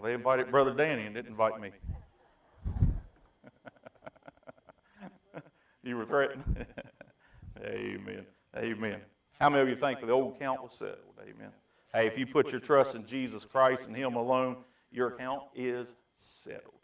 They invited Brother Danny and didn't invite me. you were threatened? Amen. Amen. How many of you think the old account was settled? Amen. Hey, if you put your trust in Jesus Christ and Him alone, your account is settled.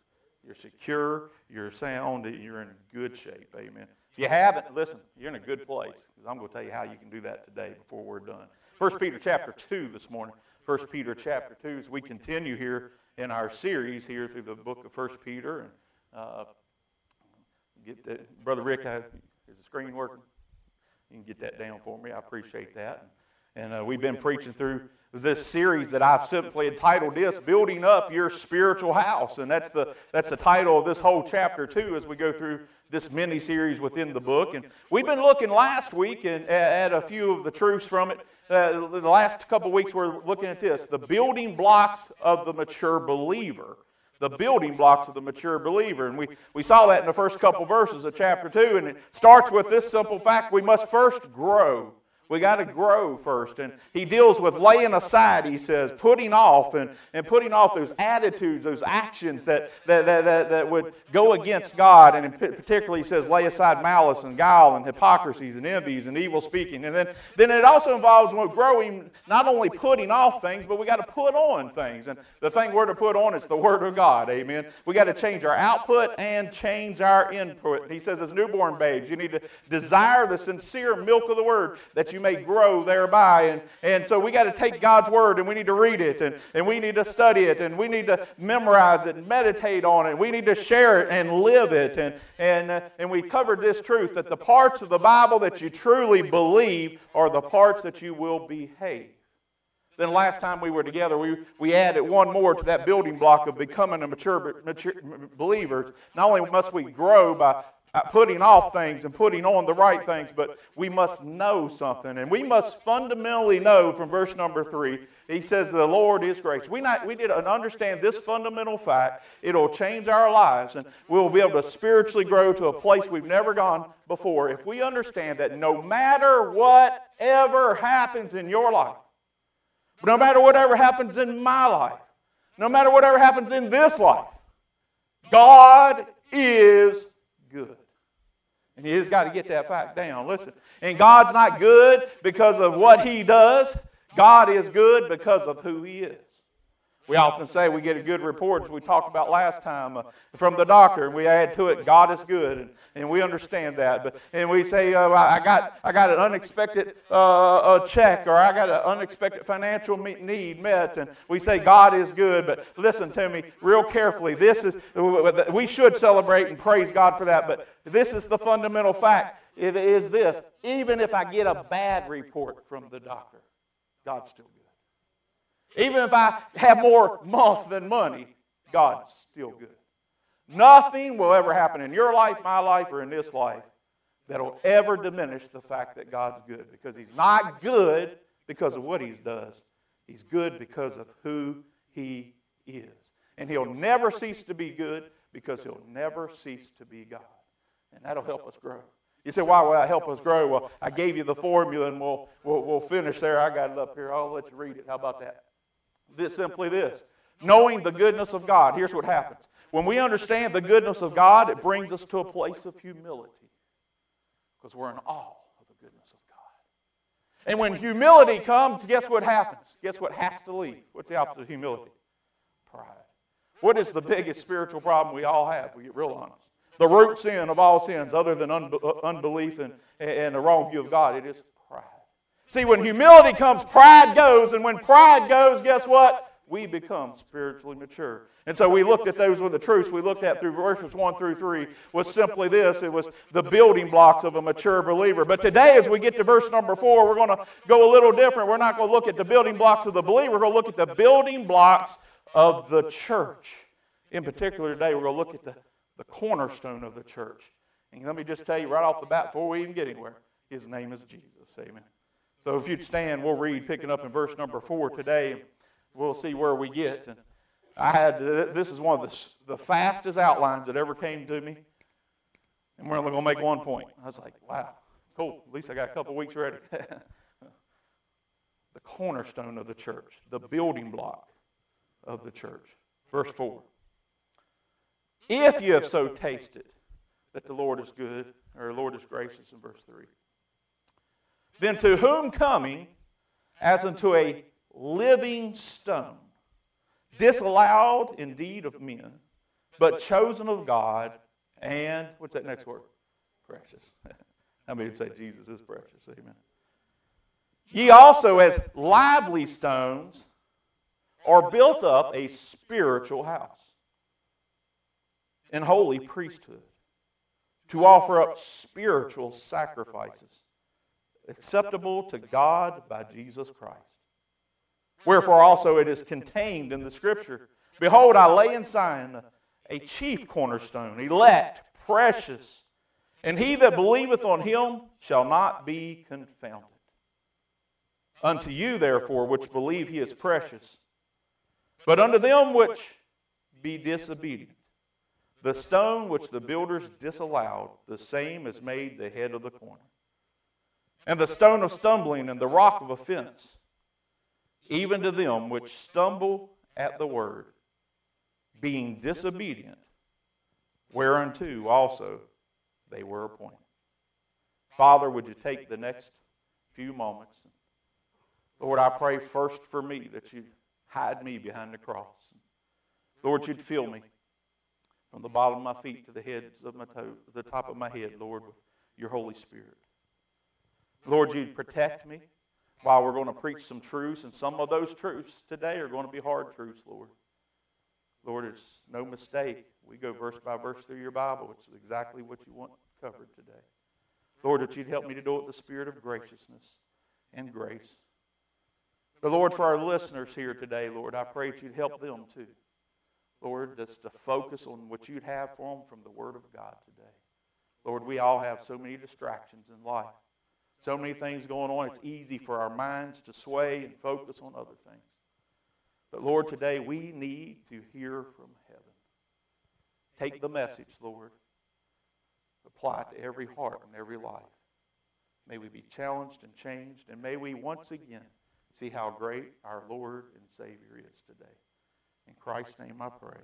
You're secure, you're sound, you're in good shape. Amen. If you haven't, listen, you're in a good place. Because I'm going to tell you how you can do that today before we're done. 1 Peter chapter 2 this morning. 1 Peter chapter 2 as we continue here in our series here through the book of 1 Peter. And uh, get the, Brother Rick, I, is the screen working? You can get that down for me. I appreciate that. And uh, we've been preaching through this series that I've simply entitled this "Building Up Your Spiritual House," and that's the that's the title of this whole chapter too. As we go through this mini series within the book, and we've been looking last week and at a few of the truths from it. Uh, the last couple of weeks we're looking at this: the building blocks of the mature believer the building blocks of the mature believer. And we, we saw that in the first couple verses of chapter 2. And it starts with this simple fact we must first grow. We got to grow first. And he deals with laying aside, he says, putting off and, and putting off those attitudes, those actions that, that, that, that, that would go against God. And particularly, he says, lay aside malice and guile and hypocrisies and envies and evil speaking. And then, then it also involves growing, not only putting off things, but we got to put on things. And the thing we're to put on is the Word of God. Amen. We got to change our output and change our input. He says, as newborn babes, you need to desire the sincere milk of the Word that you you may grow thereby. And, and so we got to take God's word and we need to read it and, and we need to study it and we need to memorize it and meditate on it. We need to share it and live it. And, and, uh, and we covered this truth that the parts of the Bible that you truly believe are the parts that you will behave. Then last time we were together, we, we added one more to that building block of becoming a mature, mature believer. Not only must we grow by putting off things and putting on the right things, but we must know something. And we must fundamentally know from verse number three, he says, The Lord is gracious. We, not, we need to understand this fundamental fact. It'll change our lives, and we'll be able to spiritually grow to a place we've never gone before if we understand that no matter whatever happens in your life, no matter whatever happens in my life, no matter whatever happens in this life, God is good. And you just got to get that fact down. Listen, and God's not good because of what He does. God is good because of who He is. We often say we get a good report, as we talked about last time, uh, from the doctor, and we add to it, God is good, and, and we understand that. But and we say, uh, I got I got an unexpected uh, check, or I got an unexpected financial need met, and we say God is good. But listen to me real carefully. This is we should celebrate and praise God for that. But this is the fundamental fact. It is this: even if I get a bad report from the doctor, God's still good. Even if I have more month than money, God's still good. Nothing will ever happen in your life, my life, or in this life that'll ever diminish the fact that God's good because He's not good because of what He does. He's good because of who He is. And He'll never cease to be good because He'll never cease to be God. And that'll help us grow. You say, why will that help us grow? Well, I gave you the formula and we'll, we'll, we'll finish there. I got it up here. I'll let you read it. How about that? This, simply this knowing the goodness of God. Here's what happens. When we understand the goodness of God, it brings us to a place of humility because we're in awe of the goodness of God. And when humility comes, guess what happens? Guess what has to leave? What's the opposite of humility? Pride. What is the biggest spiritual problem we all have? We get real honest. The root sin of all sins, other than uh, unbelief and, and a wrong view of God, it is See, when humility comes, pride goes. And when pride goes, guess what? We become spiritually mature. And so we looked at those with the truths we looked at through verses 1 through 3 was simply this it was the building blocks of a mature believer. But today, as we get to verse number 4, we're going to go a little different. We're not going to look at the building blocks of the believer, we're going to look at the building blocks of the church. In particular, today, we're going to look at the, the cornerstone of the church. And let me just tell you right off the bat before we even get anywhere his name is Jesus. Amen. So if you'd stand, we'll read picking up in verse number four today. We'll see where we get. And I had this is one of the, the fastest outlines that ever came to me. And we're only going to make one point. I was like, wow, cool. At least I got a couple weeks ready. the cornerstone of the church, the building block of the church. Verse 4. If you have so tasted that the Lord is good, or the Lord is gracious in verse 3, then to whom coming as unto a living stone, disallowed indeed of men, but chosen of God, and what's that next word? Precious. How many would say Jesus is precious? Amen. Ye also, as lively stones, are built up a spiritual house and holy priesthood to offer up spiritual sacrifices acceptable to God by Jesus Christ. Wherefore also it is contained in the Scripture Behold, I lay in Zion a chief cornerstone, elect, precious, and he that believeth on him shall not be confounded. Unto you, therefore, which believe he is precious, but unto them which be disobedient, the stone which the builders disallowed, the same is made the head of the corner. And the stone of stumbling and the rock of offense, even to them which stumble at the word, being disobedient, whereunto also they were appointed. Father, would you take the next few moments? Lord, I pray first for me that you hide me behind the cross. Lord, you'd fill me from the bottom of my feet to the heads of my toes, the top of my head, Lord, with your Holy Spirit. Lord, you'd protect me while we're going to preach some truths, and some of those truths today are going to be hard truths, Lord. Lord, it's no mistake. We go verse by verse through your Bible. It's exactly what you want covered today. Lord, that you'd help me to do it with the spirit of graciousness and grace. But Lord, for our listeners here today, Lord, I pray that you'd help them too. Lord, just to focus on what you'd have for them from the Word of God today. Lord, we all have so many distractions in life, so many things going on. It's easy for our minds to sway and focus on other things. But Lord, today we need to hear from heaven. Take the message, Lord, apply it to every heart and every life. May we be challenged and changed, and may we once again see how great our Lord and Savior is today. In Christ's name I pray.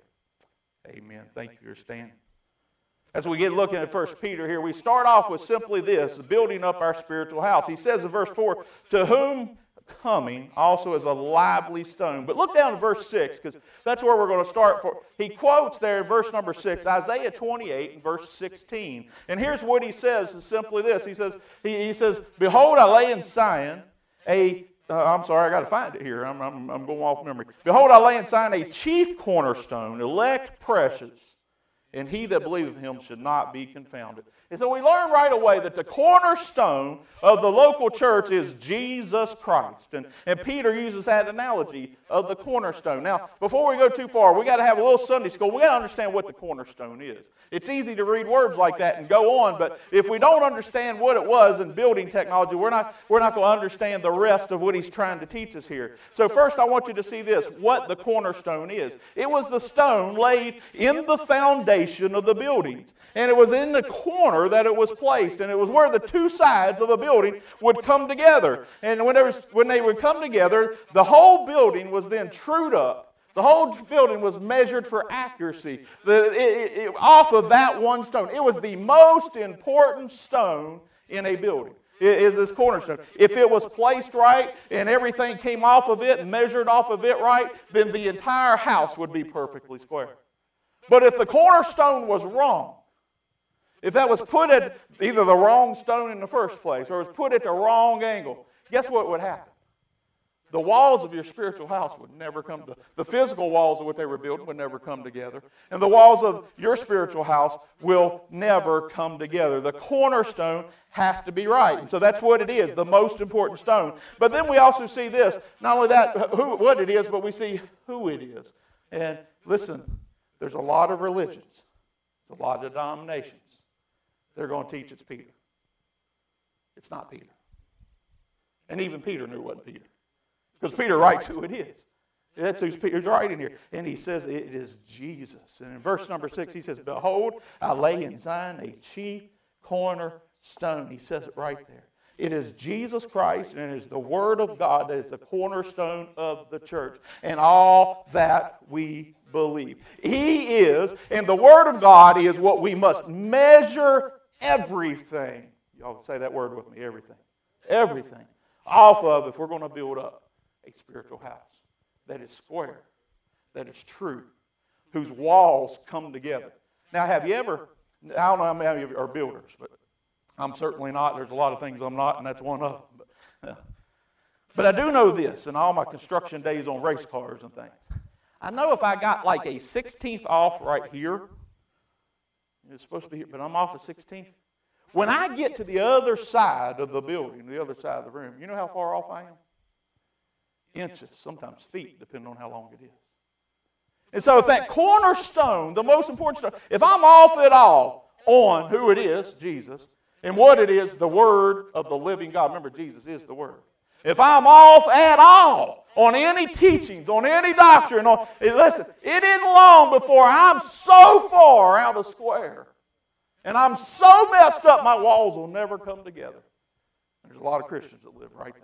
Amen. Thank you for standing. As we get looking at First Peter here, we start off with simply this building up our spiritual house. He says in verse 4 To whom coming also as a lively stone. But look down to verse 6, because that's where we're going to start. For He quotes there in verse number 6, Isaiah 28 and verse 16. And here's what he says is simply this. He says, he, he says, Behold, I lay in Zion a uh, I'm sorry, I got to find it here. I'm, I'm, I'm going off memory. Behold, I lay in Zion a chief cornerstone, elect precious, and he that believeth him should not be confounded. And so we learn right away that the cornerstone of the local church is Jesus Christ. And, and Peter uses that analogy of the cornerstone. Now, before we go too far, we got to have a little Sunday school. We got to understand what the cornerstone is. It's easy to read words like that and go on, but if we don't understand what it was in building technology, we're not, we're not going to understand the rest of what he's trying to teach us here. So, first, I want you to see this what the cornerstone is. It was the stone laid in the foundation of the buildings, and it was in the corner corner that it was placed, and it was where the two sides of a building would come together. And whenever, when they would come together, the whole building was then trued up. The whole building was measured for accuracy the, it, it, off of that one stone. It was the most important stone in a building is this cornerstone. If it was placed right and everything came off of it and measured off of it right, then the entire house would be perfectly square. But if the cornerstone was wrong, if that was put at either the wrong stone in the first place or was put at the wrong angle, guess what would happen? The walls of your spiritual house would never come to the physical walls of what they were building would never come together. And the walls of your spiritual house will never come together. The cornerstone has to be right. And so that's what it is, the most important stone. But then we also see this, not only that who what it is, but we see who it is. And listen, there's a lot of religions, a lot of denominations they're going to teach it's Peter. It's not Peter. And even Peter knew it wasn't Peter. Because Peter writes who it is. That's who's Peter's writing here. And he says it is Jesus. And in verse number six, he says, Behold, I lay in Zion a chief cornerstone. He says it right there. It is Jesus Christ and it is the Word of God that is the cornerstone of the church and all that we believe. He is, and the Word of God is what we must measure everything. Y'all say that word with me everything. Everything. Off of if we're going to build up a spiritual house that is square, that is true, whose walls come together. Now, have you ever, I don't know how many of you are builders, but I'm certainly not. There's a lot of things I'm not, and that's one of them. But, but I do know this in all my construction days on race cars and things. I know if I got like a 16th off right here, it's supposed to be here, but I'm off a 16th. When I get to the other side of the building, the other side of the room, you know how far off I am? Inches, sometimes feet, depending on how long it is. And so, if that cornerstone, the most important stone, if I'm off at all on who it is, Jesus, and what it is, the Word of the living God. Remember, Jesus is the Word. If I'm off at all on any teachings, on any doctrine, on, eh, listen, it isn't long before I'm so far out of square and I'm so messed up my walls will never come together. There's a lot of Christians that live right there.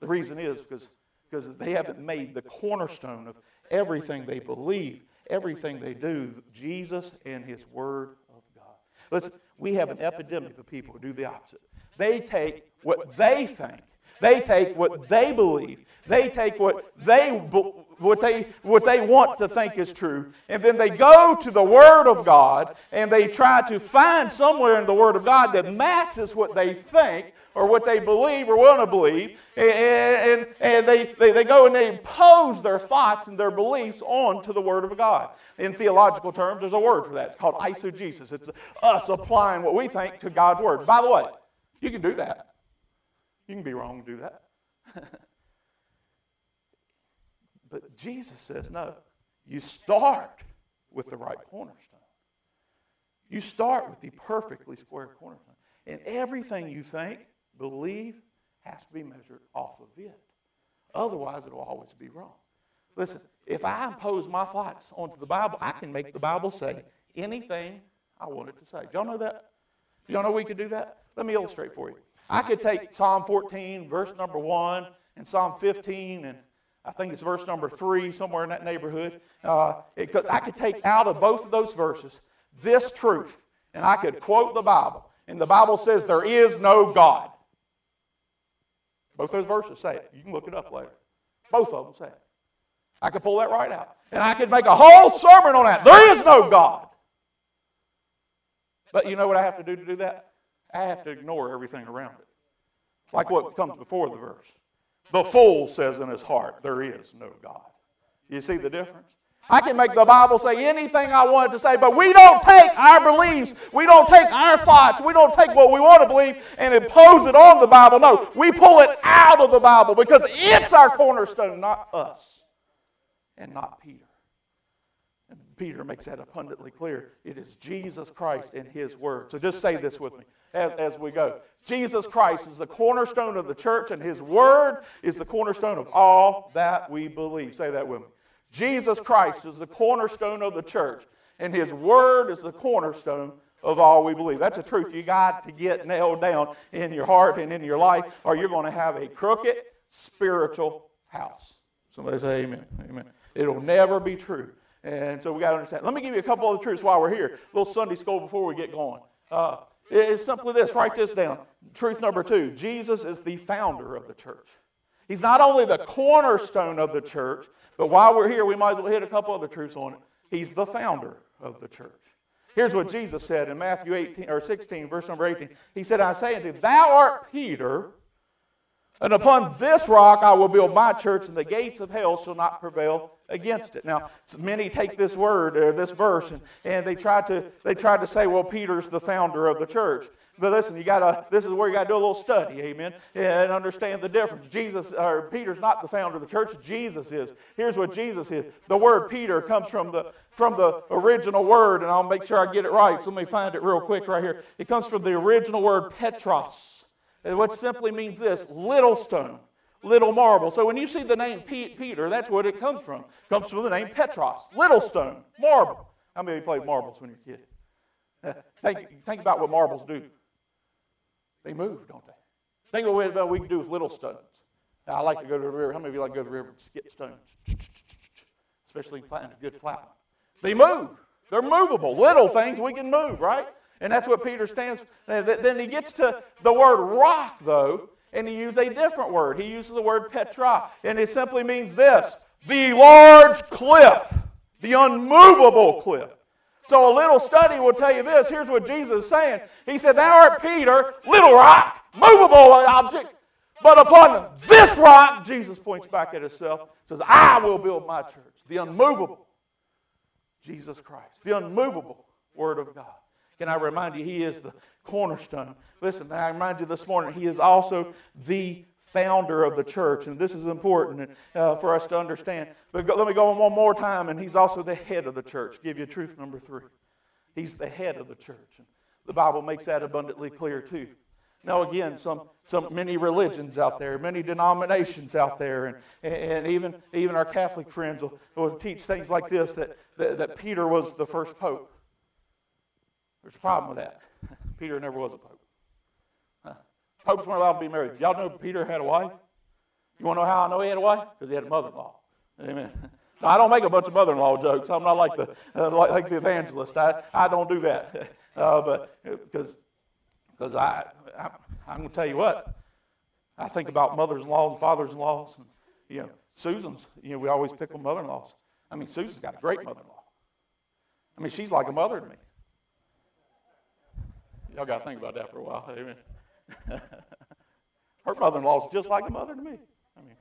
The reason is because, because they haven't made the cornerstone of everything they believe, everything they do, Jesus and His Word of God. Listen, we have an epidemic of people who do the opposite. They take what they think they take what they believe. They take what they, what, they, what they want to think is true. And then they go to the Word of God and they try to find somewhere in the Word of God that matches what they think or what they believe or want to believe. And, and, and they, they, they go and they impose their thoughts and their beliefs onto the Word of God. In theological terms, there's a word for that. It's called eisegesis. It's us applying what we think to God's Word. By the way, you can do that. You can be wrong do that. but Jesus says, no. You start with the right cornerstone. You start with the perfectly square cornerstone. And everything you think, believe, has to be measured off of it. Otherwise, it'll always be wrong. Listen, if I impose my thoughts onto the Bible, I can make the Bible say anything I want it to say. Y'all know that? Y'all know we could do that? Let me illustrate for you. I could take Psalm 14, verse number 1, and Psalm 15, and I think it's verse number 3, somewhere in that neighborhood. Uh, it I could take out of both of those verses this truth, and I could quote the Bible. And the Bible says, There is no God. Both those verses say it. You can look it up later. Both of them say it. I could pull that right out. And I could make a whole sermon on that. There is no God. But you know what I have to do to do that? I have to ignore everything around it. Like what comes before the verse. The fool says in his heart, There is no God. You see the difference? I can make the Bible say anything I want to say, but we don't take our beliefs, we don't take our thoughts, we don't take what we want to believe and impose it on the Bible. No, we pull it out of the Bible because it's our cornerstone, not us and not Peter. And Peter makes that abundantly clear. It is Jesus Christ and His Word. So just say this with me as, as we go. Jesus Christ is the cornerstone of the church, and His Word is the cornerstone of all that we believe. Say that with me. Jesus Christ is the cornerstone of the church, and His Word is the cornerstone of all we believe. That's a truth you got to get nailed down in your heart and in your life, or you're going to have a crooked spiritual house. Somebody say amen. Amen. It'll never be true. And so we got to understand. Let me give you a couple of the truths while we're here. A little Sunday school before we get going. Uh, it's simply this write this down. Truth number two Jesus is the founder of the church. He's not only the cornerstone of the church, but while we're here, we might as well hit a couple other truths on it. He's the founder of the church. Here's what Jesus said in Matthew 18 or 16, verse number 18. He said, I say unto thee, Thou art Peter, and upon this rock I will build my church, and the gates of hell shall not prevail against it. Now, many take this word or this verse and, and they try to they try to say, well, Peter's the founder of the church. But listen, you gotta this is where you gotta do a little study, amen, and understand the difference. Jesus or Peter's not the founder of the church, Jesus is. Here's what Jesus is. The word Peter comes from the from the original word, and I'll make sure I get it right. So let me find it real quick right here. It comes from the original word Petros. What simply means this little stone, little marble. So when you see the name Peter, that's what it comes from. It comes from the name Petros, little stone, marble. How many of you played marbles when you were a kid? think, think about what marbles do. They move, don't they? Think about what we can do with little stones. Now, I like to go to the river. How many of you like to go to the river and skip stones? especially find a good flat one. They move. They're movable. Little things we can move, right? And that's what Peter stands for. Then he gets to the word rock, though, and he uses a different word. He uses the word petra, and it simply means this the large cliff, the unmovable cliff. So a little study will tell you this. Here's what Jesus is saying. He said, Thou art Peter, little rock, movable object. But upon this rock, Jesus points back at himself, says, I will build my church, the unmovable Jesus Christ, the unmovable Word of God. Can I remind you, He is the cornerstone. Listen, I remind you this morning, He is also the founder of the church, and this is important uh, for us to understand. But go, let me go on one more time, and He's also the head of the church. Give you truth number three. He's the head of the church. And the Bible makes that abundantly clear, too. Now, again, some, some many religions out there, many denominations out there, and, and even, even our Catholic friends will, will teach things like this that, that, that Peter was the first pope. There's a problem with that. Peter never was a pope. Huh. Popes weren't allowed to be married. Y'all know Peter had a wife? You want to know how I know he had a wife? Because he had a mother in law. Amen. Now, I don't make a bunch of mother in law jokes. I'm not like the, uh, like, like, the evangelist. I, I don't do that. Uh, but because because I, I, I'm going to tell you what, I think about mothers in law and fathers in laws. And, you know, Susan's, you know, we always pick on mother in laws. I mean, Susan's got a great mother in law. I mean, she's like a mother to me. Y'all got to think about that for a while. Amen. Her mother in law is just like a mother to me. I mean,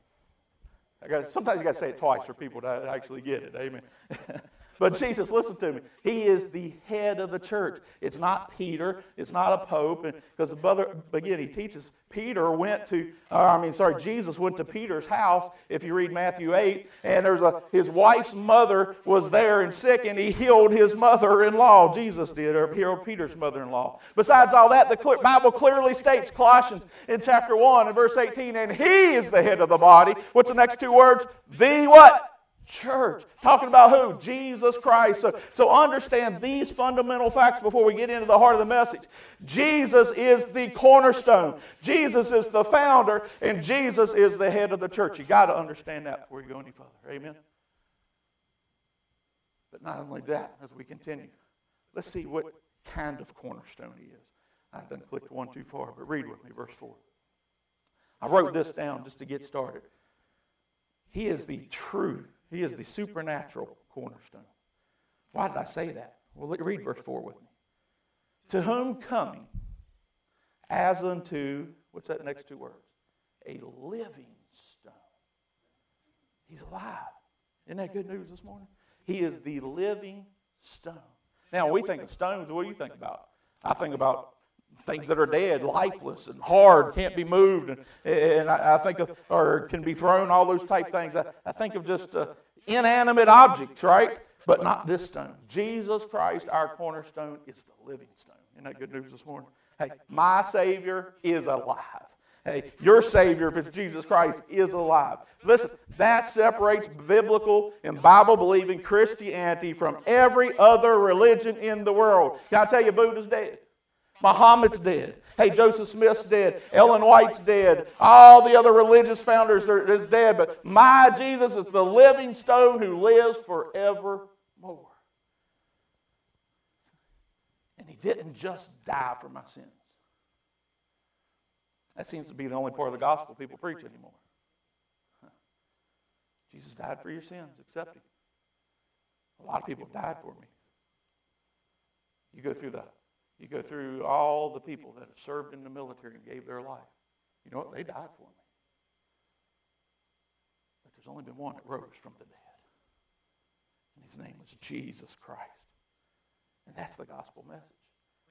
I gotta, sometimes you got to say it twice for people to actually get it. Amen. But Jesus, listen to me. He is the head of the church. It's not Peter. It's not a pope. Because the brother, again, he teaches Peter went to, uh, I mean, sorry, Jesus went to Peter's house, if you read Matthew 8, and there's a, his wife's mother was there and sick, and he healed his mother in law. Jesus did, or healed Peter's mother in law. Besides all that, the Bible clearly states, Colossians in chapter 1 and verse 18, and he is the head of the body. What's the next two words? The what? Church. Talking about who? Jesus Christ. So, so understand these fundamental facts before we get into the heart of the message. Jesus is the cornerstone, Jesus is the founder, and Jesus is the head of the church. You got to understand that before you go any further. Amen. But not only that, as we continue, let's see what kind of cornerstone he is. I done clicked one too far, but read with me, verse 4. I wrote this down just to get started. He is the true he is the supernatural cornerstone. Why did I say that? Well, read verse 4 with me. To whom coming, as unto, what's that next two words? A living stone. He's alive. Isn't that good news this morning? He is the living stone. Now, we think of stones, what do you think about? I think about things that are dead, lifeless, and hard, can't be moved, and, and I, I, think of, or can be thrown, all those type things. I, I think of just uh, inanimate objects, right? But not this stone. Jesus Christ, our cornerstone, is the living stone. Isn't that good news this morning? Hey, my Savior is alive. Hey, your Savior, if it's Jesus Christ, is alive. Listen, that separates biblical and Bible believing Christianity from every other religion in the world. Can I tell you, Buddha's dead? Muhammad's dead. Hey, Joseph Smith's dead. Ellen White's dead. All the other religious founders are is dead. But my Jesus is the living stone who lives forevermore. And he didn't just die for my sins. That seems to be the only part of the gospel people preach anymore. Jesus died for your sins. Accept him. A lot of people died for me. You go through the you go through all the people that have served in the military and gave their life. You know what? They died for me. But there's only been one that rose from the dead. And his name was Jesus Christ. And that's the gospel message.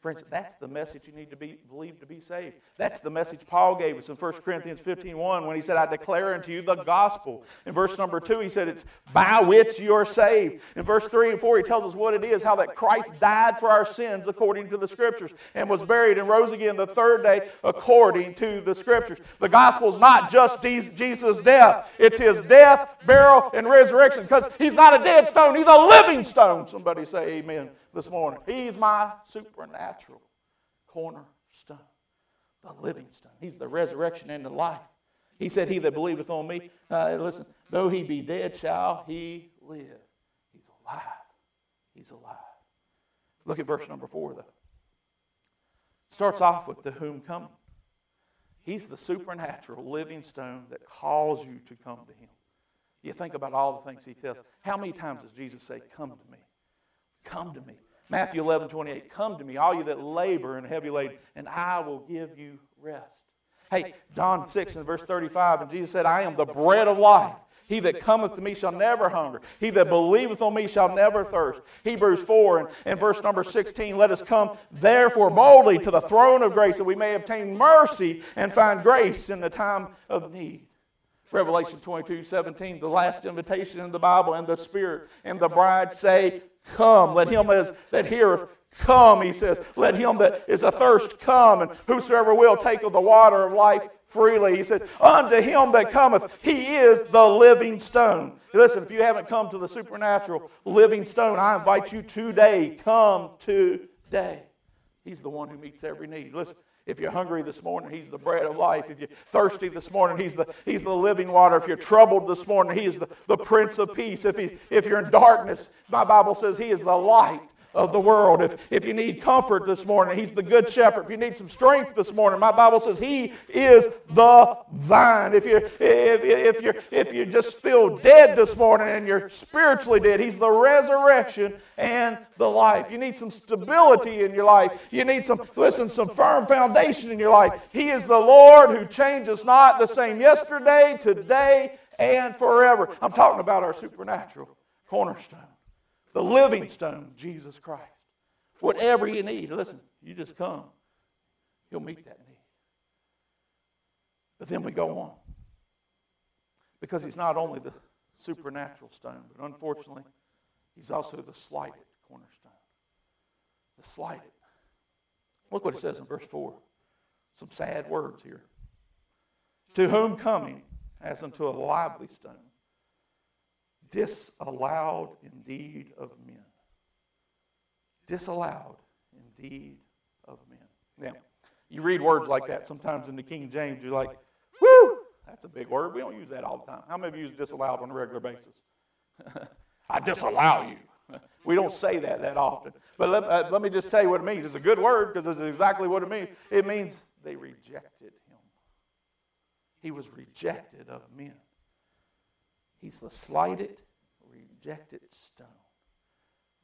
Friends, that's the message you need to be believe to be saved. That's the message Paul gave us in 1 Corinthians 15 1 when he said, I declare unto you the gospel. In verse number 2, he said, It's by which you are saved. In verse 3 and 4, he tells us what it is, how that Christ died for our sins according to the scriptures and was buried and rose again the third day according to the scriptures. The gospel is not just Jesus' death, it's his death, burial, and resurrection because he's not a dead stone, he's a living stone. Somebody say amen this morning. He's my supernatural cornerstone, the living stone. He's the resurrection and the life. He said, He that believeth on me, uh, listen, though he be dead, shall he live. He's alive. He's alive. Look at verse number four, though. It starts off with the whom coming. He's the supernatural living stone that calls you to come to Him. You think about all the things He tells. How many times does Jesus say, Come to me? Come to me. Matthew 11, 28. Come to me, all you that labor and are heavy laden, and I will give you rest. Hey, John 6 and verse 35, and Jesus said, I am the bread of life. He that cometh to me shall never hunger. He that believeth on me shall never thirst. Hebrews 4 and, and verse number 16, let us come therefore boldly to the throne of grace that we may obtain mercy and find grace in the time of need. Revelation 22, 17, the last invitation in the Bible, and the Spirit and the bride say, Come. Let him that heareth come, he says. Let him that is athirst come, and whosoever will take of the water of life freely. He says, Unto him that cometh, he is the living stone. Listen, if you haven't come to the supernatural living stone, I invite you today. Come today. He's the one who meets every need. Listen, if you're hungry this morning, He's the bread of life. If you're thirsty this morning, He's the, he's the living water. If you're troubled this morning, He is the, the Prince of Peace. If, he, if you're in darkness, my Bible says He is the light of the world. If, if you need comfort this morning, He's the good shepherd. If you need some strength this morning, my Bible says He is the vine. If you if, if you if you just feel dead this morning and you're spiritually dead, He's the resurrection and the life. You need some stability in your life. You need some, listen, some firm foundation in your life. He is the Lord who changes not the same yesterday, today, and forever. I'm talking about our supernatural cornerstone the living stone, Jesus Christ. Whatever you need, listen, you just come. He'll meet that need. But then we go on. Because he's not only the supernatural stone, but unfortunately, he's also the slighted cornerstone. The slighted. Look what it says in verse 4. Some sad words here. To whom coming as unto a lively stone disallowed indeed of men. Disallowed indeed of men. Now, you read words like that sometimes in the King James, you're like, whoo, that's a big word. We don't use that all the time. How many of you use disallowed on a regular basis? I disallow you. We don't say that that often. But let, uh, let me just tell you what it means. It's a good word because it's exactly what it means. It means they rejected him. He was rejected of men. He's the slighted, rejected stone.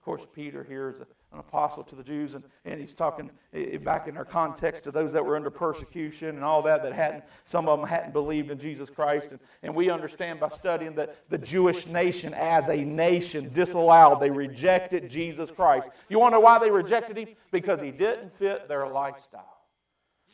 Of course, Peter here is a, an apostle to the Jews, and, and he's talking eh, back in our context to those that were under persecution and all that, that hadn't, some of them hadn't believed in Jesus Christ. And, and we understand by studying that the Jewish nation as a nation disallowed, they rejected Jesus Christ. You want to know why they rejected him? Because he didn't fit their lifestyle.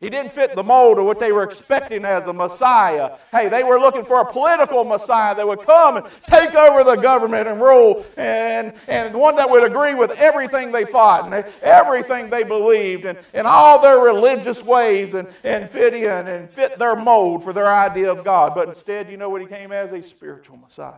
He didn't fit the mold of what they were expecting as a Messiah. Hey, they were looking for a political Messiah that would come and take over the government and rule, and, and one that would agree with everything they thought and everything they believed and, and all their religious ways and, and fit in and fit their mold for their idea of God. But instead, you know what he came as? A spiritual Messiah.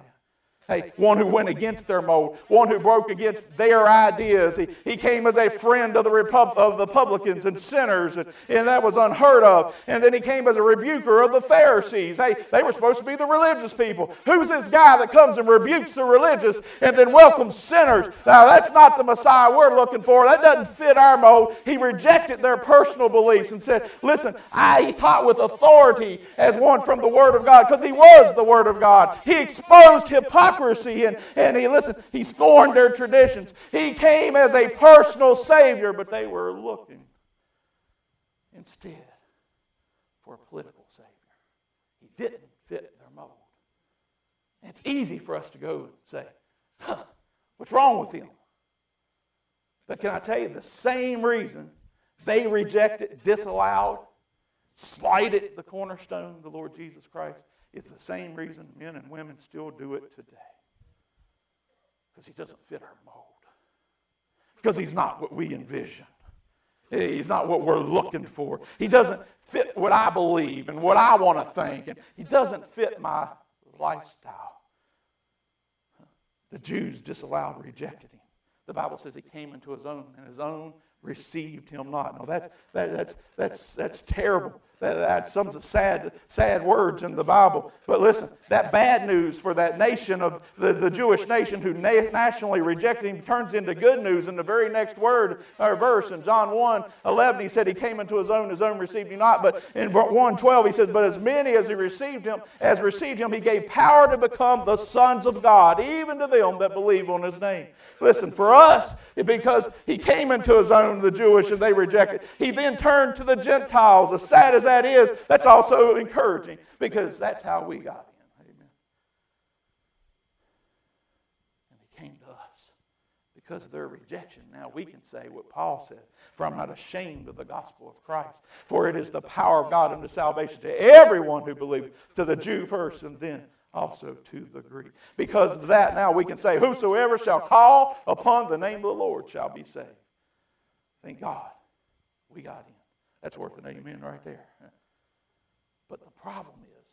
Hey, one who went against their mold, one who broke against their ideas. He, he came as a friend of the, Repub- of the publicans and sinners, and, and that was unheard of. And then he came as a rebuker of the Pharisees. Hey, they were supposed to be the religious people. Who's this guy that comes and rebukes the religious and then welcomes sinners? Now, that's not the Messiah we're looking for. That doesn't fit our mold. He rejected their personal beliefs and said, Listen, I taught with authority as one from the Word of God because he was the Word of God. He exposed hypocrisy hypocrisy and, and he, listen, he scorned their traditions. He came as a personal Savior, but they were looking instead for a political Savior. He didn't fit their mold. It's easy for us to go and say, huh, what's wrong with him? But can I tell you the same reason they rejected, disallowed, slighted the cornerstone, the Lord Jesus Christ, is the same reason men and women still do it today. Because he doesn't fit our mold. Because he's not what we envision. He's not what we're looking for. He doesn't fit what I believe and what I want to think. And he doesn't fit my lifestyle. The Jews disallowed, rejected him. The Bible says he came into his own, and his own received him not. No, that's, that, that's, that's, that's terrible. That's some sad, sad words in the Bible. But listen, that bad news for that nation of the, the Jewish nation who na- nationally rejected him turns into good news in the very next word or verse. In John 1 11, he said, He came into his own, his own received him not. But in 1 12, he says, But as many as he received him, as received him, he gave power to become the sons of God, even to them that believe on his name. Listen, for us, because he came into his own, the Jewish, and they rejected. He then turned to the Gentiles. As sad as that is, that's also encouraging because that's how we got in. Amen. And he came to us because of their rejection. Now we can say what Paul said For I'm not ashamed of the gospel of Christ, for it is the power of God unto salvation to everyone who believes, to the Jew first and then also to the Greek. Because of that, now we can say, Whosoever shall call upon the name of the Lord shall be saved. Thank God we got him. That's worth an amen right there. But the problem is,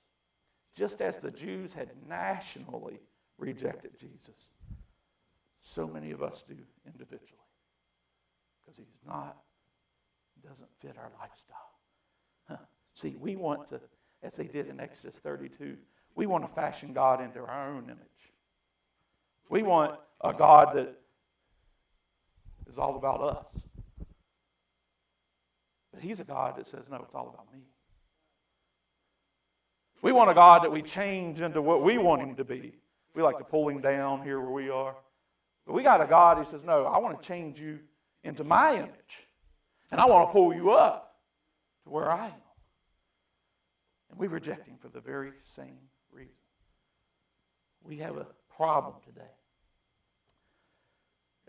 just as the Jews had nationally rejected Jesus, so many of us do individually. Because he's not, doesn't fit our lifestyle. See, we want to, as they did in Exodus 32, we want to fashion God into our own image. We want a God that is all about us. But He's a God that says, no, it's all about me. We want a God that we change into what we want Him to be. We like to pull Him down here where we are. But we got a God who says, no, I want to change you into my image. And I want to pull you up to where I am. And we reject Him for the very same reason. We have a problem today.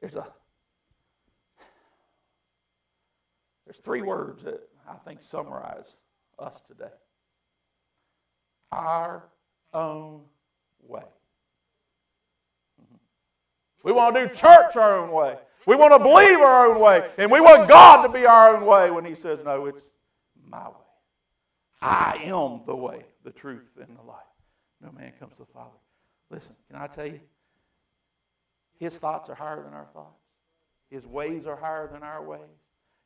There's a there's three words that I think summarize us today. Our own way. Mm-hmm. We want to do church our own way. We want to believe our own way. And we want God to be our own way when He says, no, it's my way. I am the way, the truth, and the life. No man comes to the Father. Listen, can I tell you? His thoughts are higher than our thoughts. His ways are higher than our ways.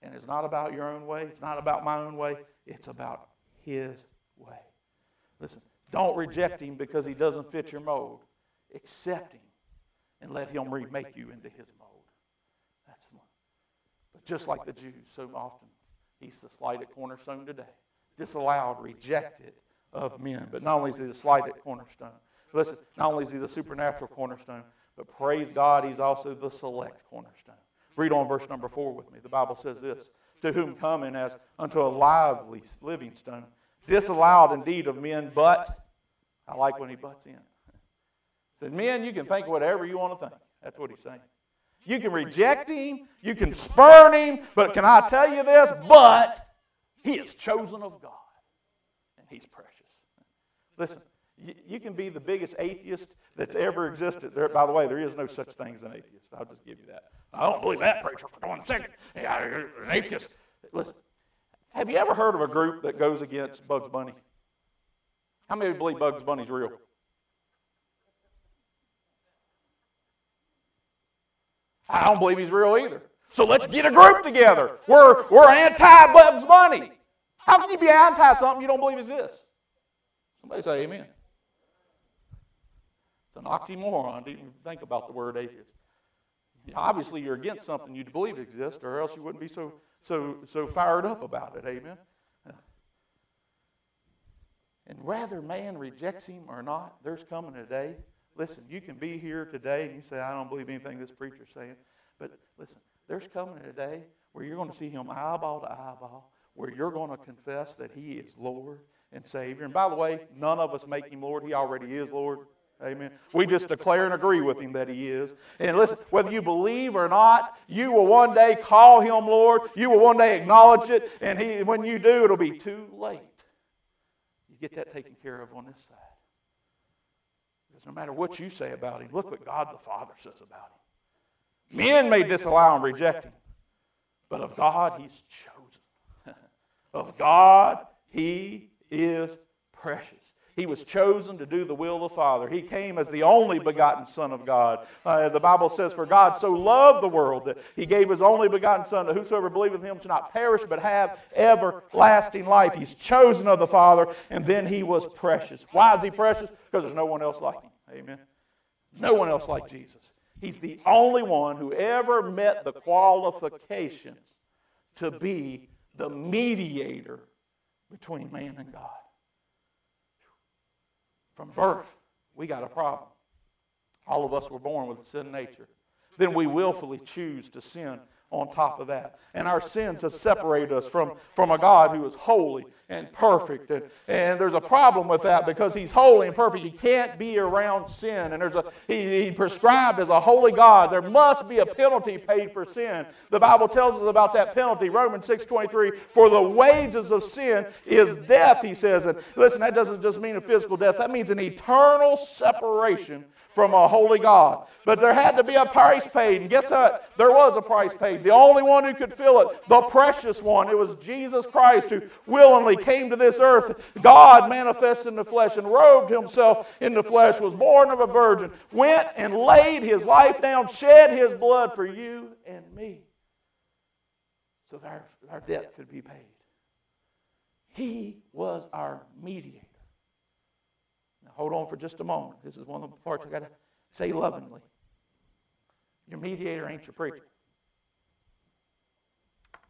And it's not about your own way. It's not about my own way. It's about His way. Listen, don't reject Him because He doesn't fit your mold. Accept Him and let Him remake you into His mold. That's the one. But just like the Jews so often, He's the slighted cornerstone today. Disallowed, rejected, of men. But not only is he the slighted cornerstone, listen, not only is he the supernatural cornerstone, but praise God, he's also the select cornerstone. Read on verse number four with me. The Bible says this To whom coming as unto a lively living stone, disallowed indeed of men, but I like when he butts in. Said, Men, you can think whatever you want to think. That's what he's saying. You can reject him, you can spurn him, but can I tell you this? But he is chosen of God, and he's precious. Listen, you, you, can be the biggest atheist that's ever existed. There, by the way, there is no such thing as an atheist. I'll just give you that. I don't believe that, preacher, for one second. Yeah, an atheist. Listen, have you ever heard of a group that goes against Bugs Bunny? How many believe Bugs Bunny's real? I don't believe he's real either. So let's get a group together. We're, we're anti Bugs Bunny. How can you be anti something you don't believe exists? Somebody say amen. It's an oxymoron. Didn't even think about the word atheist. Obviously, you're against something you believe exists, or else you wouldn't be so, so, so fired up about it. Amen. And whether man rejects him or not, there's coming a day. Listen, you can be here today and you say, I don't believe anything this preacher's saying. But listen, there's coming a day where you're going to see him eyeball to eyeball, where you're going to confess that he is Lord and Savior. And by the way, none of us make him Lord. He already is Lord. Amen. We just declare and agree with him that he is. And listen, whether you believe or not, you will one day call him Lord. You will one day acknowledge it. And he, when you do, it'll be too late. You get that taken care of on this side. Because no matter what you say about him, look what God the Father says about him. Men may disallow and reject him, but of God, he's chosen. of God, he is precious. He was chosen to do the will of the Father. He came as the only begotten Son of God. Uh, the Bible says, For God so loved the world that he gave his only begotten Son, that whosoever believeth in him shall not perish but have everlasting life. He's chosen of the Father, and then he was precious. Why is he precious? Because there's no one else like him. Amen. No one else like Jesus. He's the only one who ever met the qualifications to be the mediator between man and God. From birth, we got a problem. All of us were born with a sin nature. Then we willfully choose to sin on top of that. And our sins have separated us from, from a God who is holy and perfect. And, and there's a problem with that because he's holy and perfect. He can't be around sin. And there's a he, he prescribed as a holy God, there must be a penalty paid for sin. The Bible tells us about that penalty. Romans 6:23, for the wages of sin is death, he says. And listen, that doesn't just mean a physical death, that means an eternal separation from a holy God. But there had to be a price paid. And guess what? There was a price paid. The only one who could fill it, the precious one, it was Jesus Christ who willingly came to this earth. God manifested in the flesh and robed himself in the flesh, was born of a virgin, went and laid his life down, shed his blood for you and me so that our, our debt could be paid. He was our mediator. Hold on for just a moment. This is one of the parts I got to say lovingly. Your mediator ain't your preacher.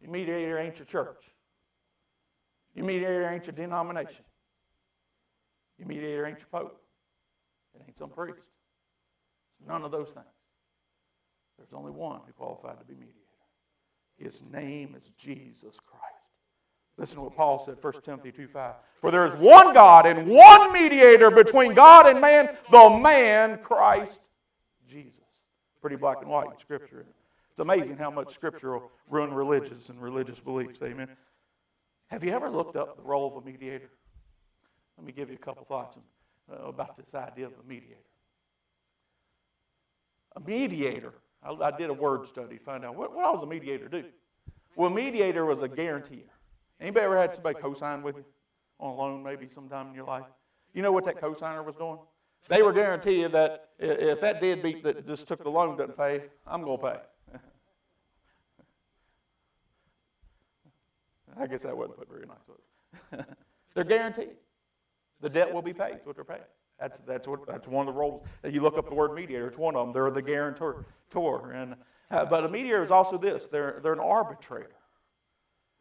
Your mediator ain't your church. Your mediator ain't your denomination. Your mediator ain't your pope. It ain't some priest. It's none of those things. There's only one who qualified to be mediator. His name is Jesus Christ. Listen to what Paul said, 1 Timothy 2 5. For there is one God and one mediator between God and man, the man Christ Jesus. Pretty black and white in Scripture. It's amazing how much Scripture will ruin religious and religious beliefs. Amen. Have you ever looked up the role of a mediator? Let me give you a couple thoughts uh, about this idea of a mediator. A mediator, I, did a word study to find out what, what does a mediator do? Well, a mediator was a guarantor. Anybody ever had somebody co-sign with you on a loan maybe sometime in your life? You know what that co-signer was doing? They were guaranteeing that if that deadbeat that just took the loan doesn't pay, I'm going to pay. I guess that wasn't put very nice. they're guaranteed. The debt will be paid. That's what they're paying. That's, that's, what, that's one of the roles. You look up the word mediator, it's one of them. They're the guarantor. And, uh, but a mediator is also this they're, they're an arbitrator.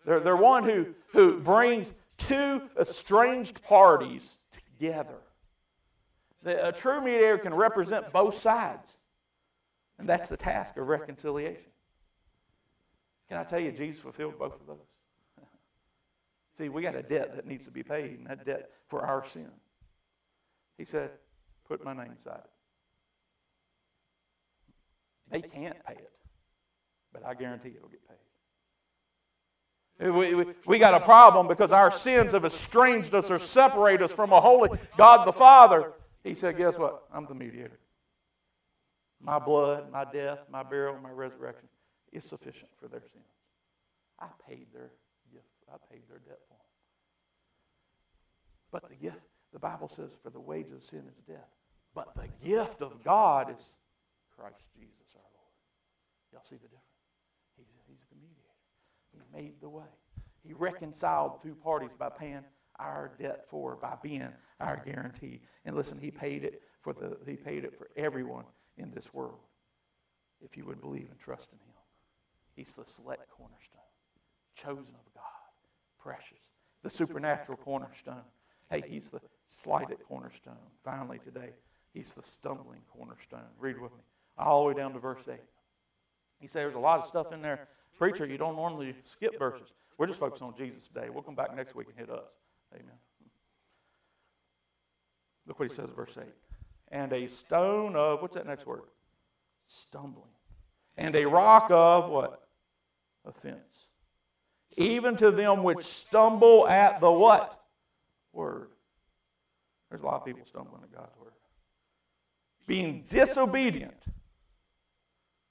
They're, they're one who, who brings two estranged parties together. The, a true mediator can represent both sides, and that's the task of reconciliation. Can I tell you, Jesus fulfilled both of those? See, we got a debt that needs to be paid, and that debt for our sin. He said, Put my name beside it. They can't pay it, but I guarantee it'll get paid. We, we, got a problem because our sins have estranged us or separated us from a holy God the Father. He said, Guess what? I'm the mediator. My blood, my death, my burial, my resurrection is sufficient for their sins. I paid their gift, I paid their debt for them. But the gift, the Bible says, for the wages of sin is death. But the gift of God is Christ Jesus our Lord. Y'all see the difference? He's, he's the mediator. He made the way. He reconciled two parties by paying our debt for, by being our guarantee. And listen, he paid it for the he paid it for everyone in this world. If you would believe and trust in him. He's the select cornerstone, chosen of God, precious, the supernatural cornerstone. Hey, he's the slighted cornerstone. Finally, today, he's the stumbling cornerstone. Read with me. All the way down to verse 8. He says there's a lot of stuff in there Preacher, you don't normally skip verses. We're just focusing on Jesus today. We'll come back next week and hit us. Amen. Look what he says, verse 8. And a stone of, what's that next word? Stumbling. And a rock of what? Offense. Even to them which stumble at the what? Word. There's a lot of people stumbling at God's word. Being disobedient.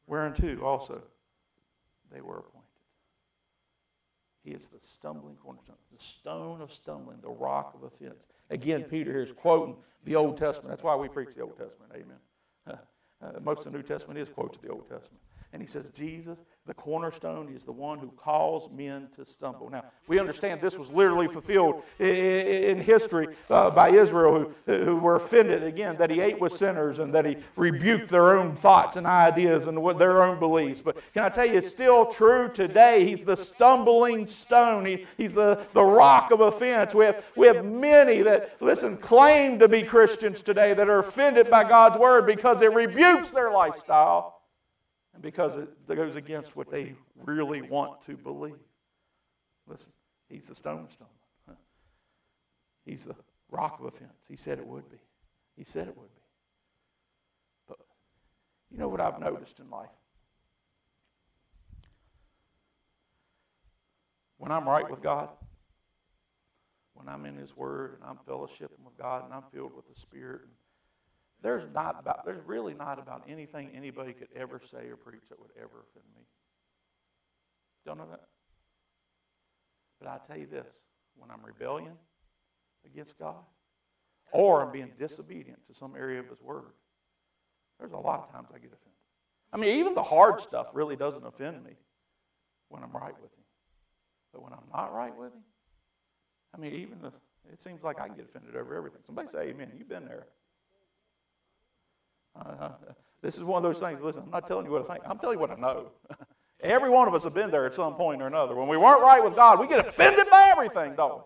Whereunto also? They were appointed. He is the stumbling cornerstone, the stone of stumbling, the rock of offense. Again, Peter here is quoting the Old Testament. That's why we preach the Old Testament. Amen. Uh, most of the New Testament is quotes of the Old Testament. And he says, Jesus, the cornerstone, is the one who calls men to stumble. Now, we understand this was literally fulfilled in history uh, by Israel, who, who were offended, again, that he ate with sinners and that he rebuked their own thoughts and ideas and their own beliefs. But can I tell you, it's still true today. He's the stumbling stone, he, he's the, the rock of offense. We have, we have many that, listen, claim to be Christians today that are offended by God's word because it rebukes their lifestyle because it goes against what they really want to believe. Listen, he's the stone stone. He's the rock of offense. He said it would be. He said it would be. But you know what I've noticed in life? When I'm right with God, when I'm in His Word and I'm fellowshipping with God and I'm filled with the Spirit and there's not about there's really not about anything anybody could ever say or preach that would ever offend me. Don't know that? But I tell you this, when I'm rebellion against God, or I'm being disobedient to some area of his word, there's a lot of times I get offended. I mean, even the hard stuff really doesn't offend me when I'm right with him. But when I'm not right with him, I mean, even the, it seems like I can get offended over everything. Somebody say amen. You've been there. This is one of those things. Listen, I'm not telling you what I think. I'm telling you what I know. Every one of us have been there at some point or another. When we weren't right with God, we get offended by everything, don't we?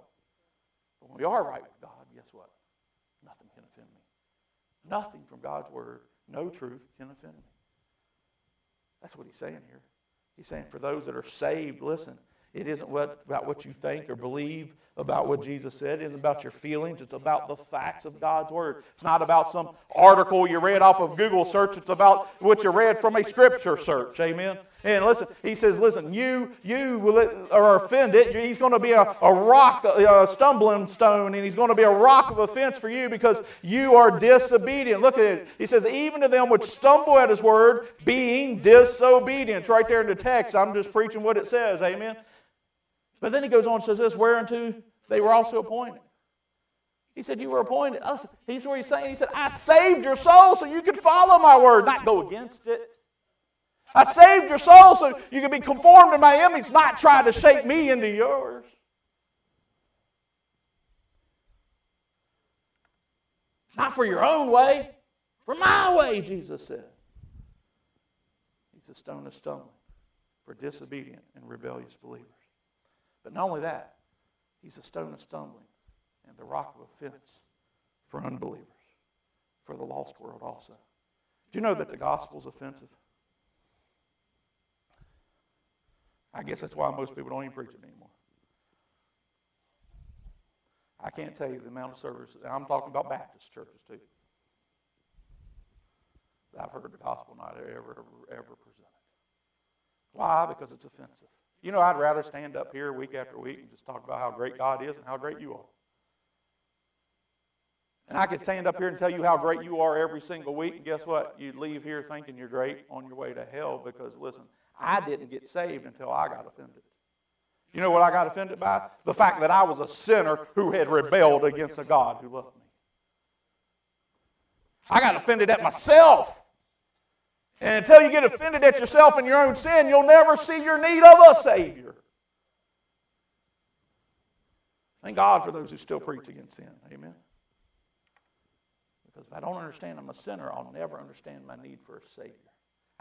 But when we are right with God, guess what? Nothing can offend me. Nothing from God's word, no truth can offend me. That's what he's saying here. He's saying for those that are saved, listen, it isn't what, about what you think or believe about what Jesus said. It isn't about your feelings. It's about the facts of God's Word. It's not about some article you read off of Google search. It's about what you read from a Scripture search. Amen. And listen, he says, listen, you you will, are offended. He's going to be a, a rock, a stumbling stone, and he's going to be a rock of offense for you because you are disobedient. Look at it. He says, even to them which stumble at his word, being disobedient. It's right there in the text. I'm just preaching what it says. Amen. But then he goes on and says this, whereunto they were also appointed. He said, You were appointed. He's what he's saying. He said, I saved your soul so you could follow my word, not go against it. I saved your soul so you could be conformed to my image, not try to shape me into yours. Not for your own way, for my way, Jesus said. He's a stone of stone for disobedient and rebellious believers. But not only that, he's a stone of stumbling and the rock of offense for unbelievers, for the lost world also. Do you know that the gospel is offensive? I guess that's why most people don't even preach it anymore. I can't tell you the amount of services. I'm talking about Baptist churches too. I've heard the gospel not ever, ever, ever presented. Why? Because it's offensive. You know, I'd rather stand up here week after week and just talk about how great God is and how great you are. And I could stand up here and tell you how great you are every single week, and guess what? You'd leave here thinking you're great on your way to hell because, listen, I didn't get saved until I got offended. You know what I got offended by? The fact that I was a sinner who had rebelled against a God who loved me. I got offended at myself. And until you get offended at yourself and your own sin, you'll never see your need of a Savior. Thank God for those who still preach against sin. Amen. Because if I don't understand I'm a sinner, I'll never understand my need for a Savior.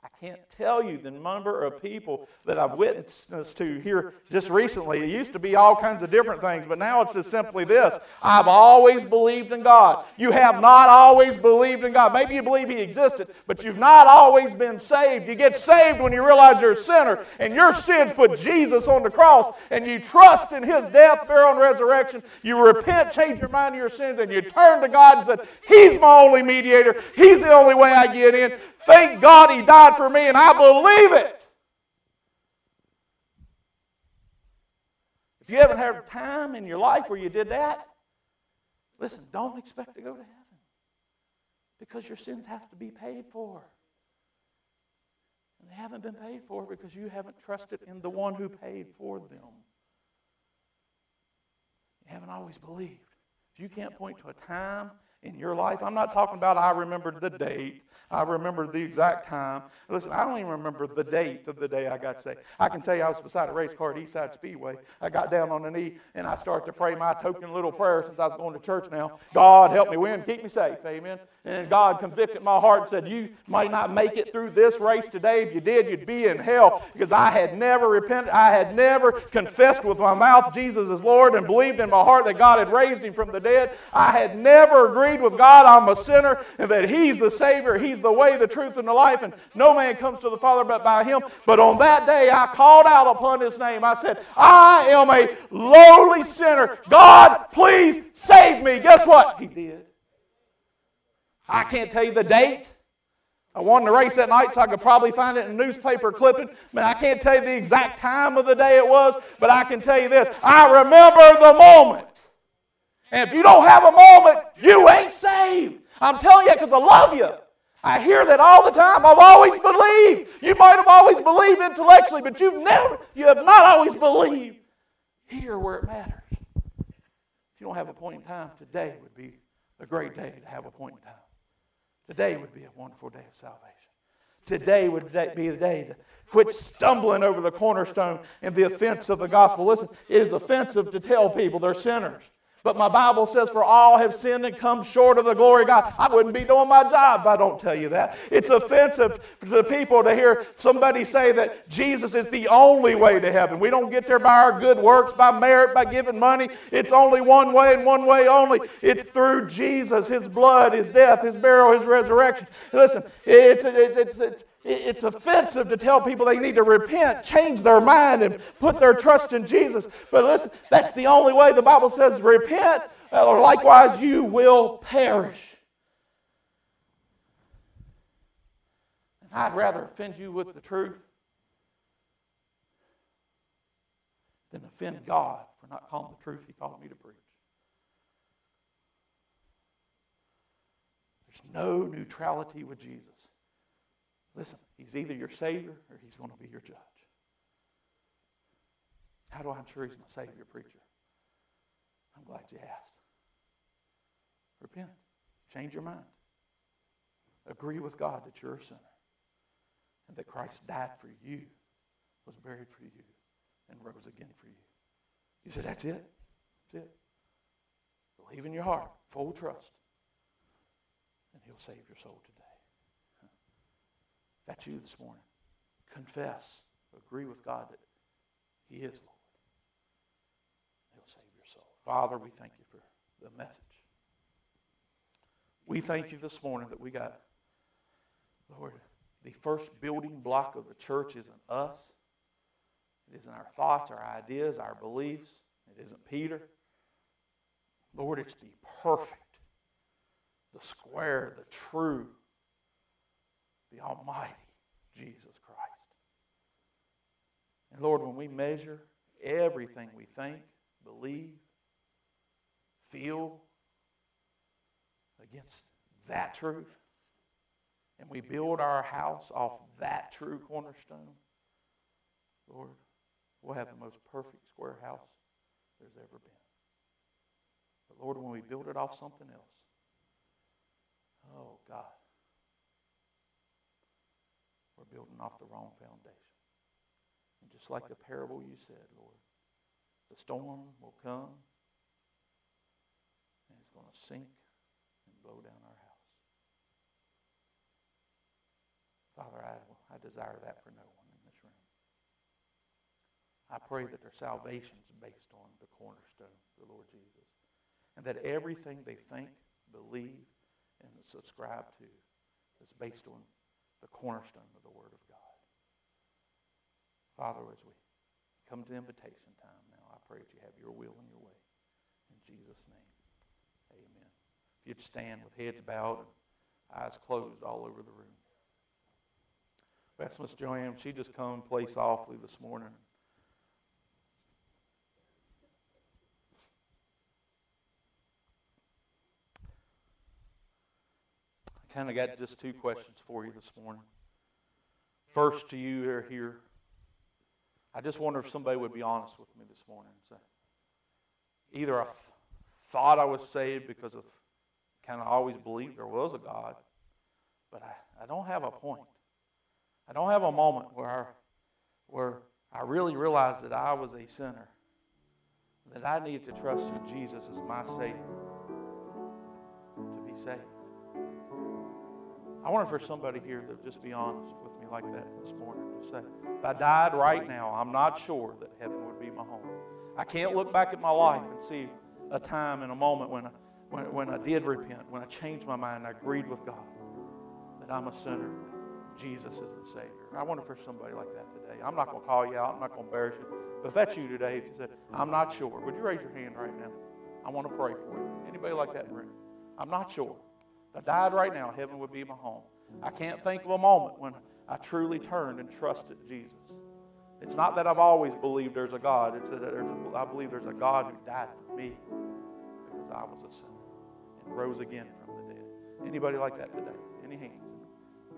I can't tell you the number of people that I've witnessed to here just recently. It used to be all kinds of different things, but now it's just simply this I've always believed in God. You have not always believed in God. Maybe you believe He existed, but you've not always been saved. You get saved when you realize you're a sinner and your sins put Jesus on the cross and you trust in His death, burial, and resurrection. You repent, change your mind to your sins, and you turn to God and say, He's my only mediator. He's the only way I get in. Thank God He died for me, and I believe it. If you haven't had time in your life where you did that, listen, don't expect to go to heaven because your sins have to be paid for. And they haven't been paid for because you haven't trusted in the one who paid for them. You haven't always believed. If you can't point to a time in your life, I'm not talking about I remember the date. I remember the exact time. Listen, I don't even remember the date of the day I got saved. I can tell you I was beside a race car at Eastside Speedway. I got down on a knee and I started to pray my token little prayer since I was going to church now. God help me win, keep me safe. Amen. And God convicted my heart and said, You might not make it through this race today. If you did, you'd be in hell. Because I had never repented. I had never confessed with my mouth Jesus is Lord and believed in my heart that God had raised him from the dead. I had never agreed with God I'm a sinner and that He's the Savior. He's the way, the truth, and the life. And no man comes to the Father but by Him. But on that day, I called out upon His name. I said, I am a lowly sinner. God, please save me. Guess what? He did. I can't tell you the date. I won the race that night, so I could probably find it in a newspaper clipping. But I can't tell you the exact time of the day it was, but I can tell you this. I remember the moment. And if you don't have a moment, you ain't saved. I'm telling you because I love you. I hear that all the time. I've always believed. You might have always believed intellectually, but you've never, you have not always believed here where it matters. If you don't have a point in time, today would be a great day to have a point in time. Today would be a wonderful day of salvation. Today would be the day to quit stumbling over the cornerstone and the offense of the gospel. Listen, it is offensive to tell people they're sinners. But my Bible says, For all have sinned and come short of the glory of God. I wouldn't be doing my job if I don't tell you that. It's offensive to people to hear somebody say that Jesus is the only way to heaven. We don't get there by our good works, by merit, by giving money. It's only one way and one way only. It's through Jesus, His blood, His death, His burial, His resurrection. Listen, it's, it's, it's, it's offensive to tell people they need to repent, change their mind, and put their trust in Jesus. But listen, that's the only way the Bible says repent, uh, or likewise you will perish. I'd rather offend you with the truth than offend God for not calling the truth He called me to preach. There's no neutrality with Jesus. Listen, he's either your Savior or he's going to be your judge. How do I ensure he's my Savior, preacher? I'm glad you asked. Repent. Change your mind. Agree with God that you're a sinner and that Christ died for you, was buried for you, and rose again for you. You said, That's it? That's it. Believe in your heart, full trust, and He'll save your soul today. That's you this morning. Confess. Agree with God that He is Lord. He'll save your soul. Father, we thank you for the message. We thank you this morning that we got, Lord, the first building block of the church isn't us. It isn't our thoughts, our ideas, our beliefs. It isn't Peter. Lord, it's the perfect, the square, the true, the Almighty Jesus Christ. And Lord, when we measure everything we think, believe, feel against that truth, and we build our house off that true cornerstone, Lord, we'll have the most perfect square house there's ever been. But Lord, when we build it off something else, oh God, we're building off the wrong foundation. And just like the parable you said, Lord, the storm will come and it's going to sink and blow down our house. Father, I, I desire that for no one in this room. I pray that their salvation is based on the cornerstone, the Lord Jesus, and that everything they think, believe, and subscribe to is based on the cornerstone of the Word of God. Father, as we come to invitation time now, I pray that you have your will and your way. In Jesus' name, amen. If you'd stand with heads bowed and eyes closed all over the room. That's Miss Joanne. She just come place awfully this morning. Kind of got just two questions for you this morning. First, to you here. I just wonder if somebody would be honest with me this morning either I thought I was saved because of kind of always believed there was a God, but I, I don't have a point. I don't have a moment where I, where I really realized that I was a sinner, that I needed to trust in Jesus as my Savior to be saved. I wonder if there's somebody here that would just be honest with me like that this morning and say, if I died right now, I'm not sure that heaven would be my home. I can't look back at my life and see a time and a moment when I, when, when I did repent, when I changed my mind, I agreed with God that I'm a sinner. Jesus is the Savior. I wonder if there's somebody like that today. I'm not going to call you out. I'm not going to embarrass you. But if that's you today, if you said, I'm not sure, would you raise your hand right now? I want to pray for you. Anybody like that in the room? I'm not sure. If I died right now, heaven would be my home. I can't think of a moment when I truly turned and trusted Jesus. It's not that I've always believed there's a God. It's that there's a, I believe there's a God who died for me because I was a sinner and rose again from the dead. Anybody like that today? Any hands?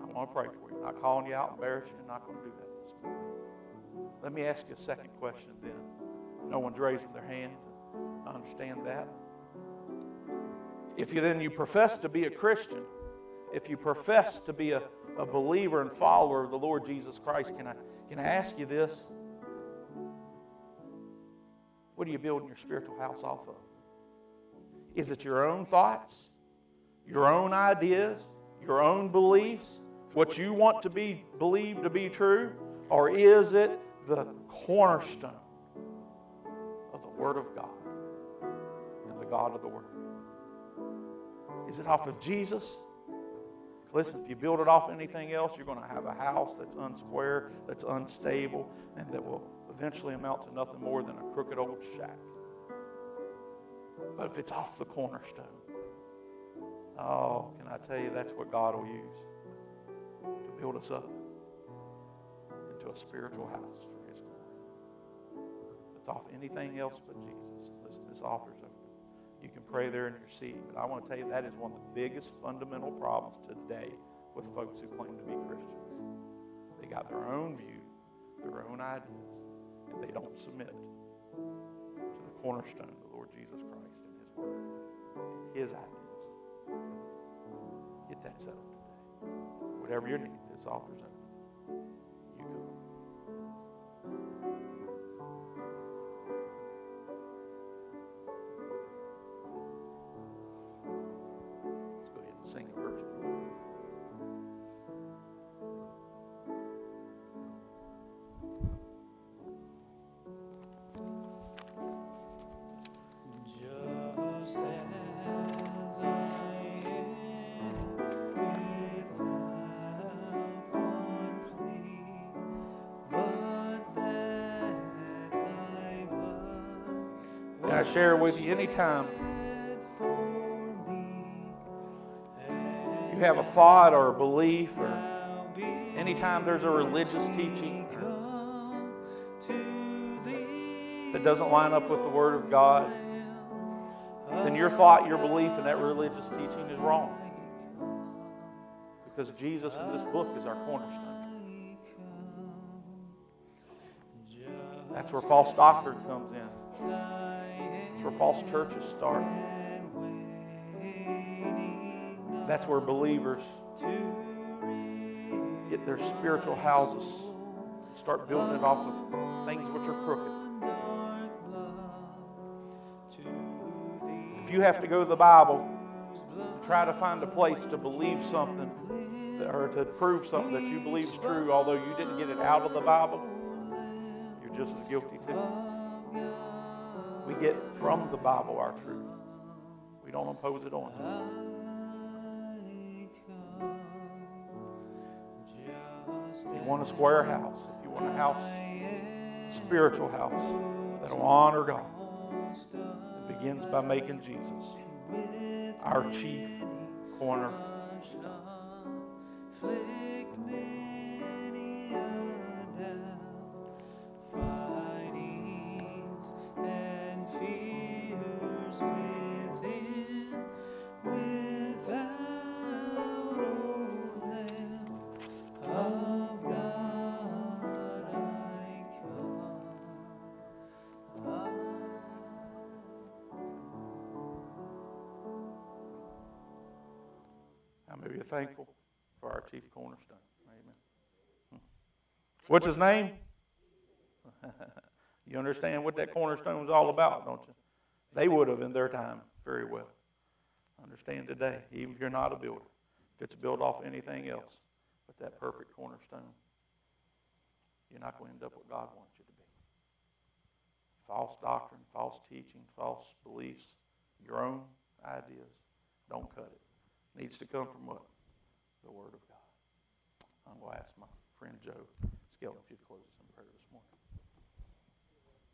I want to pray for you. I'm not calling you out, embarrass you. I'm not going to do that this morning. Let me ask you a second question then. No one's raising their hands. I understand that. If you then you profess to be a Christian, if you profess to be a, a believer and follower of the Lord Jesus Christ, can I, can I ask you this? What are you building your spiritual house off of? Is it your own thoughts, your own ideas, your own beliefs, what you want to be believed to be true? Or is it the cornerstone of the Word of God and the God of the Word? Is it off of Jesus? Listen, if you build it off anything else, you're going to have a house that's unsquare, that's unstable, and that will eventually amount to nothing more than a crooked old shack. But if it's off the cornerstone, oh, can I tell you that's what God will use to build us up into a spiritual house for His glory. It's off anything else but Jesus. Listen, this altar's open. You can pray there in your seat, but I want to tell you that is one of the biggest fundamental problems today with folks who claim to be Christians. They got their own view, their own ideas, and they don't submit to the cornerstone of the Lord Jesus Christ and His Word, His ideas. Get that settled today. Whatever your need, this altar's open. Share with you anytime you have a thought or a belief or anytime there's a religious teaching that doesn't line up with the Word of God, then your thought, your belief in that religious teaching is wrong. Because Jesus this book is our cornerstone. That's where false doctrine comes in. Where false churches start. That's where believers get their spiritual houses, start building it off of things which are crooked. If you have to go to the Bible to try to find a place to believe something or to prove something that you believe is true, although you didn't get it out of the Bible, you're just as guilty too. We get from the Bible our truth. We don't impose it on If you want a square house, if you want a house, a spiritual house that will honor God, it begins by making Jesus our chief corner. Thankful for our chief cornerstone. Amen. Hmm. What's his name? you understand what that cornerstone was all about, don't you? They would have in their time very well. Understand today, even if you're not a builder, if it's built off anything else but that perfect cornerstone, you're not going to end up what God wants you to be. False doctrine, false teaching, false beliefs, your own ideas, don't cut it. it needs to come from what? The Word of God. I'm going to ask my friend Joe Skelton if you'd close us